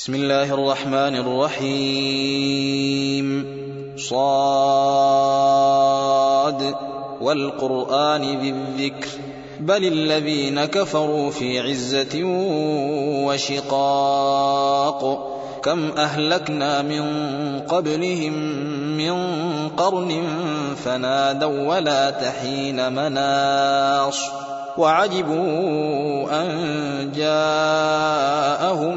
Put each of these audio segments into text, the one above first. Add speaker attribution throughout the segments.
Speaker 1: بسم الله الرحمن الرحيم. صاد. والقرآن ذي الذكر بل الذين كفروا في عزة وشقاق. كم أهلكنا من قبلهم من قرن فنادوا ولا تحين مناص. وعجبوا أن جاءهم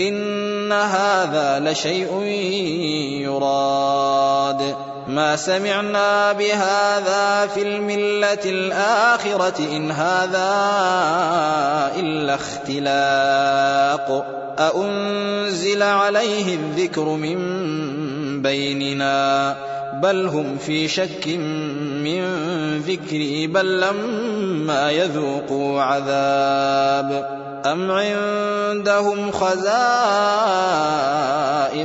Speaker 1: إن هذا لشيء يراد. ما سمعنا بهذا في الملة الآخرة إن هذا إلا اختلاق. أأنزل عليه الذكر من بيننا؟ بل هم في شك من ذكري بل لما يذوقوا عذاب. أم عندهم خزائن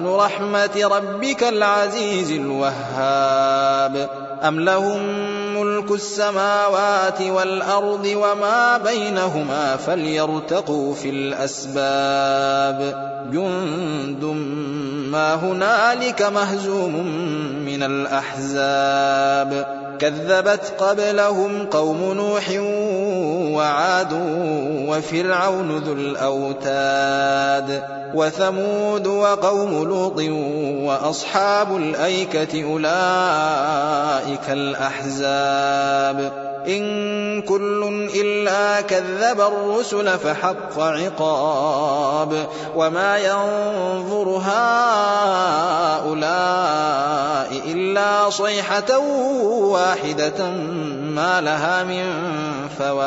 Speaker 1: رحمة ربك العزيز الوهاب أم لهم ملك السماوات والأرض وما بينهما فليرتقوا في الأسباب جند ما هنالك مهزوم من الأحزاب كذبت قبلهم قوم نوح وعاد وفرعون ذو الأوتاد وثمود وقوم لوط وأصحاب الأيكة أولئك الأحزاب إن كل إلا كذب الرسل فحق عقاب وما ينظر هؤلاء إلا صيحة واحدة ما لها من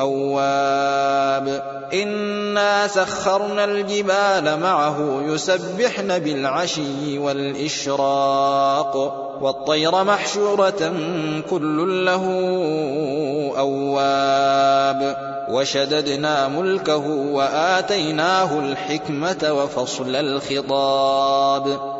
Speaker 1: أواب إنا سخرنا الجبال معه يسبحن بالعشي والإشراق. والطير محشورة كل له أواب. وشددنا ملكه وآتيناه الحكمة وفصل الخطاب.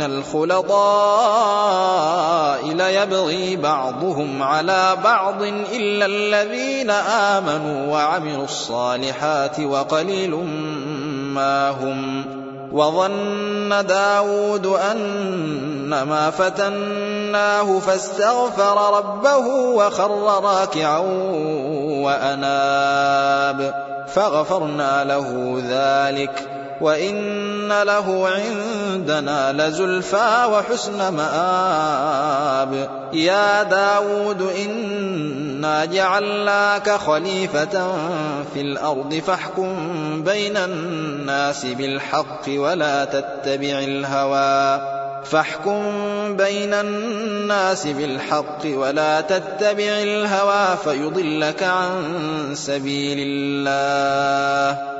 Speaker 1: من الخلطاء ليبغي بعضهم على بعض إلا الذين آمنوا وعملوا الصالحات وقليل ما هم وظن داود أنما فتناه فاستغفر ربه وخر راكعا وأناب فغفرنا له ذلك وإن له عندنا لزلفى وحسن مآب يا داود إنا جعلناك خليفة في الأرض فاحكم بين الناس بالحق ولا تتبع الهوى فاحكم بين الناس بالحق ولا تتبع الهوى فيضلك عن سبيل الله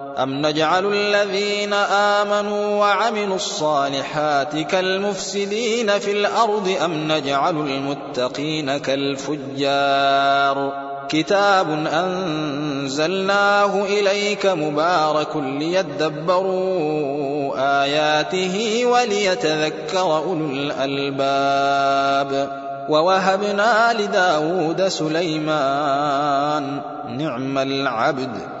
Speaker 1: أم نجعل الذين آمنوا وعملوا الصالحات كالمفسدين في الأرض أم نجعل المتقين كالفجار كتاب أنزلناه إليك مبارك ليدبروا آياته وليتذكر أولو الألباب ووهبنا لداود سليمان نعم العبد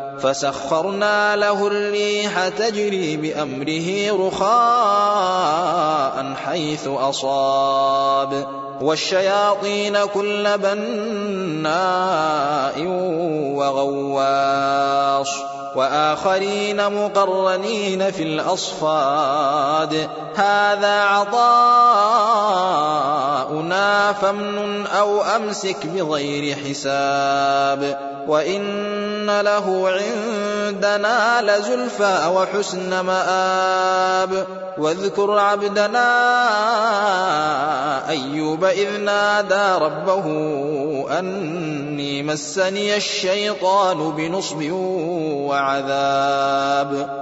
Speaker 1: فسخرنا له الريح تجري بأمره رخاء حيث أصاب. والشياطين كل بناء وغواص. وآخرين مقرنين في الأصفاد. هذا عطاؤنا فامنن أو أمسك بغير حساب. وإن له عندنا لزلفى وحسن مآب. واذكر عبدنا أيوب إذ نادى ربه أني مسني الشيطان بنصب وعذاب.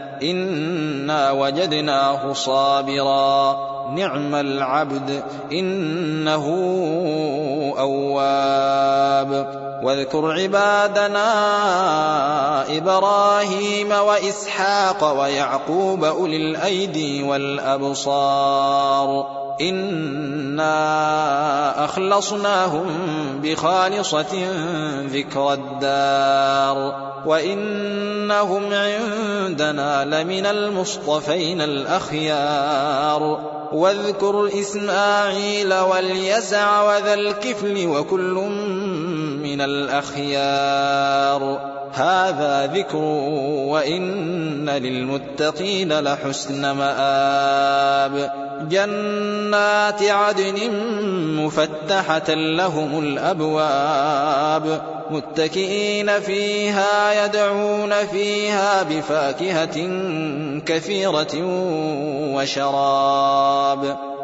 Speaker 1: إنا وجدناه صابرا. نعم العبد إنه أواب. واذكر عبادنا إبراهيم وإسحاق ويعقوب أولي الأيدي والأبصار. إنا أخلصناهم بخالصة ذكر الدار وإنهم عندنا لمن المصطفين الأخيار واذكر إسماعيل واليسع وذا الكفل وكل من الأخيار هذا ذكر وإن للمتقين لحسن مآب. جنات عدن مفتحة لهم الأبواب. متكئين فيها يدعون فيها بفاكهة كثيرة وشراب.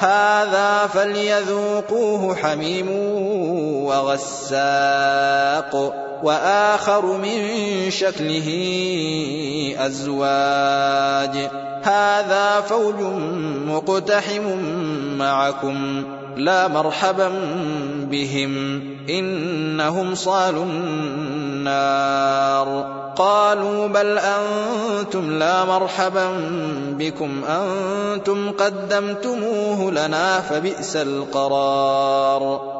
Speaker 1: هذا فليذوقوه حميم وغساق وآخر من شكله أزواج. هذا فوج مقتحم معكم لا مرحبا بهم. إنهم صالوا النار. قالوا بل أنتم لا مرحبا بكم أنتم قدمتموه لنا فبئس القرار.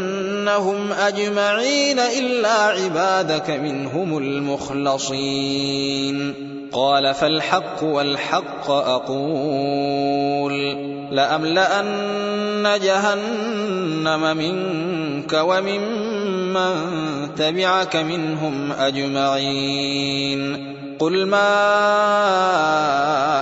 Speaker 1: لأغوينهم أجمعين إلا عبادك منهم المخلصين. قال فالحق والحق أقول. لأملأن جهنم منك وممن تبعك منهم أجمعين. قل ما